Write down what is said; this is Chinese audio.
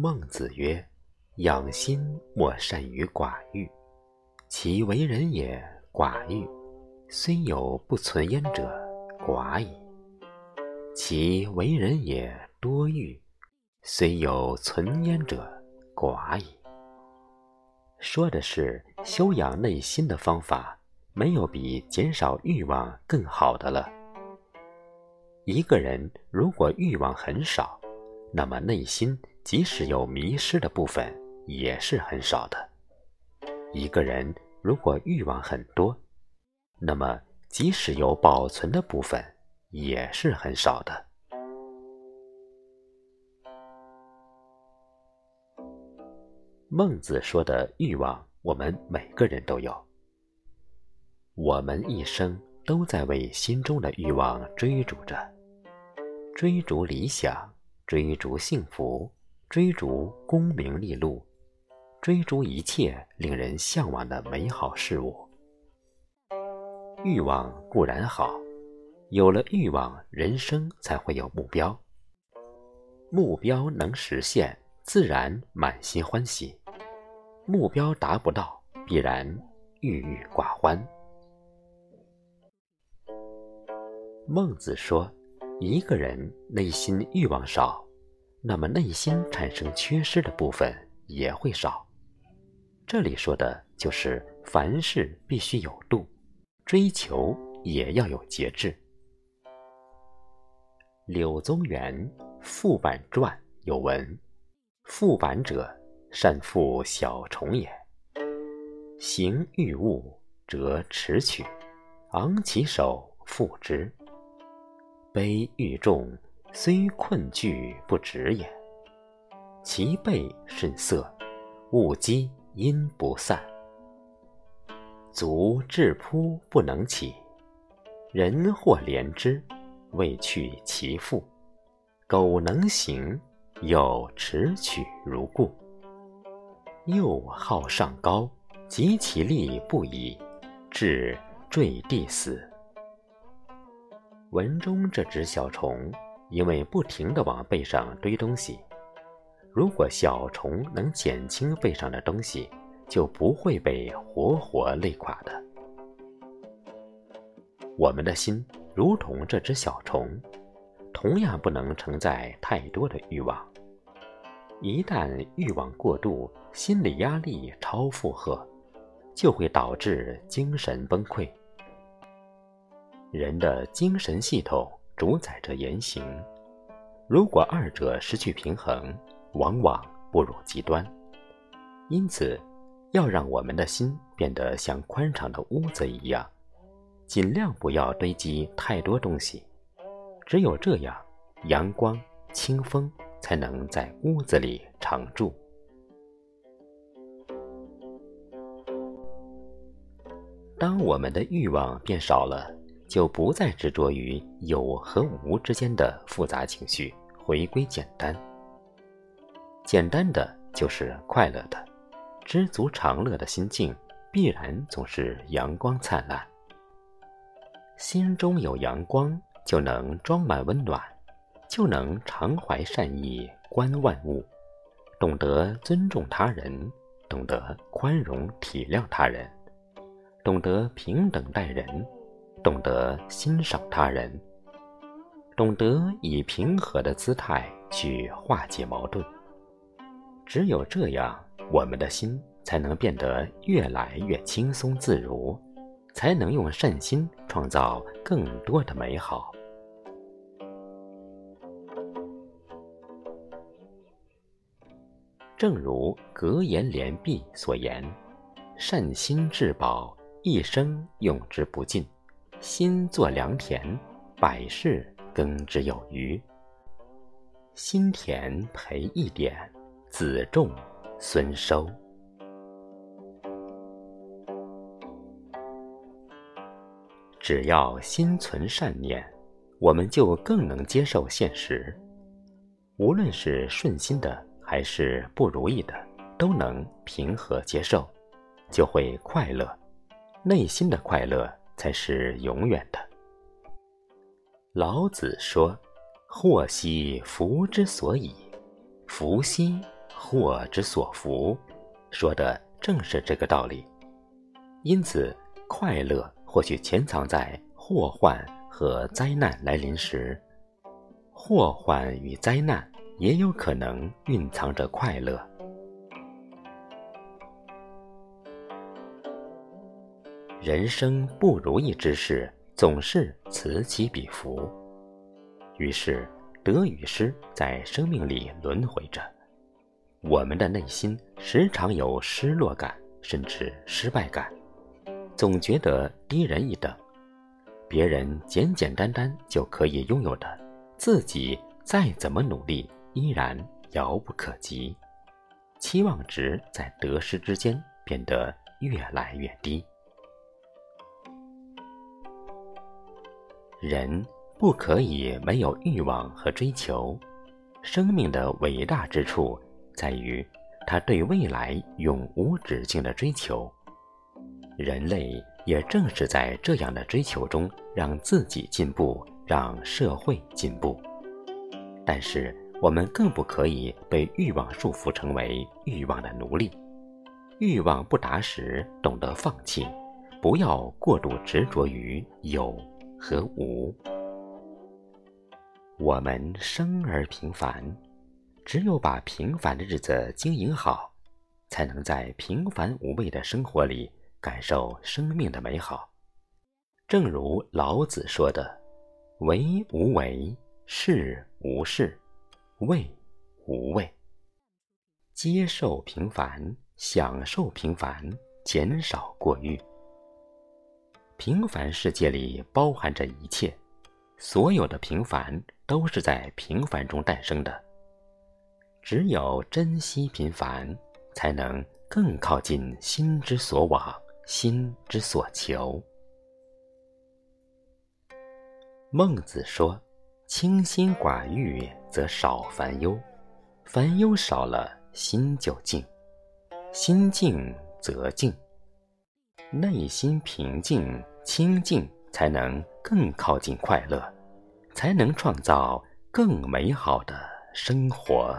孟子曰：“养心莫善于寡欲，其为人也寡欲，虽有不存焉者，寡矣；其为人也多欲，虽有存焉者，寡矣。”说的是修养内心的方法，没有比减少欲望更好的了。一个人如果欲望很少，那么内心即使有迷失的部分，也是很少的。一个人如果欲望很多，那么即使有保存的部分，也是很少的。孟子说的欲望，我们每个人都有。我们一生都在为心中的欲望追逐着，追逐理想。追逐幸福，追逐功名利禄，追逐一切令人向往的美好事物。欲望固然好，有了欲望，人生才会有目标。目标能实现，自然满心欢喜；目标达不到，必然郁郁寡欢。孟子说。一个人内心欲望少，那么内心产生缺失的部分也会少。这里说的就是凡事必须有度，追求也要有节制。柳宗元《复版传》有文：“复版者，善复小虫也。行欲物，则持取，昂其手，复之。”悲欲重，虽困惧不止也。其背甚涩，物积阴不散。足至扑不能起，人或怜之，未去其父。苟能行，又持取如故。又好上高，及其力不已，至坠地死。文中这只小虫，因为不停地往背上堆东西，如果小虫能减轻背上的东西，就不会被活活累垮的。我们的心如同这只小虫，同样不能承载太多的欲望。一旦欲望过度，心理压力超负荷，就会导致精神崩溃。人的精神系统主宰着言行，如果二者失去平衡，往往步入极端。因此，要让我们的心变得像宽敞的屋子一样，尽量不要堆积太多东西。只有这样，阳光、清风才能在屋子里常住。当我们的欲望变少了。就不再执着于有和无之间的复杂情绪，回归简单。简单的就是快乐的，知足常乐的心境，必然总是阳光灿烂。心中有阳光，就能装满温暖，就能常怀善意观万物，懂得尊重他人，懂得宽容体谅他人，懂得平等待人。懂得欣赏他人，懂得以平和的姿态去化解矛盾。只有这样，我们的心才能变得越来越轻松自如，才能用善心创造更多的美好。正如格言联璧所言：“善心至宝，一生用之不尽。”心作良田，百事耕之有余。心田培一点，子种孙收。只要心存善念，我们就更能接受现实。无论是顺心的还是不如意的，都能平和接受，就会快乐。内心的快乐。才是永远的。老子说：“祸兮福之所以，福兮祸之所伏，说的正是这个道理。因此，快乐或许潜藏在祸患和灾难来临时，祸患与灾难也有可能蕴藏着快乐。人生不如意之事总是此起彼伏，于是得与失在生命里轮回着。我们的内心时常有失落感，甚至失败感，总觉得低人一等。别人简简单单就可以拥有的，自己再怎么努力依然遥不可及。期望值在得失之间变得越来越低。人不可以没有欲望和追求。生命的伟大之处在于，他对未来永无止境的追求。人类也正是在这样的追求中，让自己进步，让社会进步。但是，我们更不可以被欲望束缚，成为欲望的奴隶。欲望不达时，懂得放弃，不要过度执着于有。和无，我们生而平凡，只有把平凡的日子经营好，才能在平凡无味的生活里感受生命的美好。正如老子说的：“为无为，事无事，味无味。”接受平凡，享受平凡，减少过誉。平凡世界里包含着一切，所有的平凡都是在平凡中诞生的。只有珍惜平凡，才能更靠近心之所往、心之所求。孟子说：“清心寡欲，则少烦忧；烦忧少了，心就静；心静则静。”内心平静、清静，才能更靠近快乐，才能创造更美好的生活。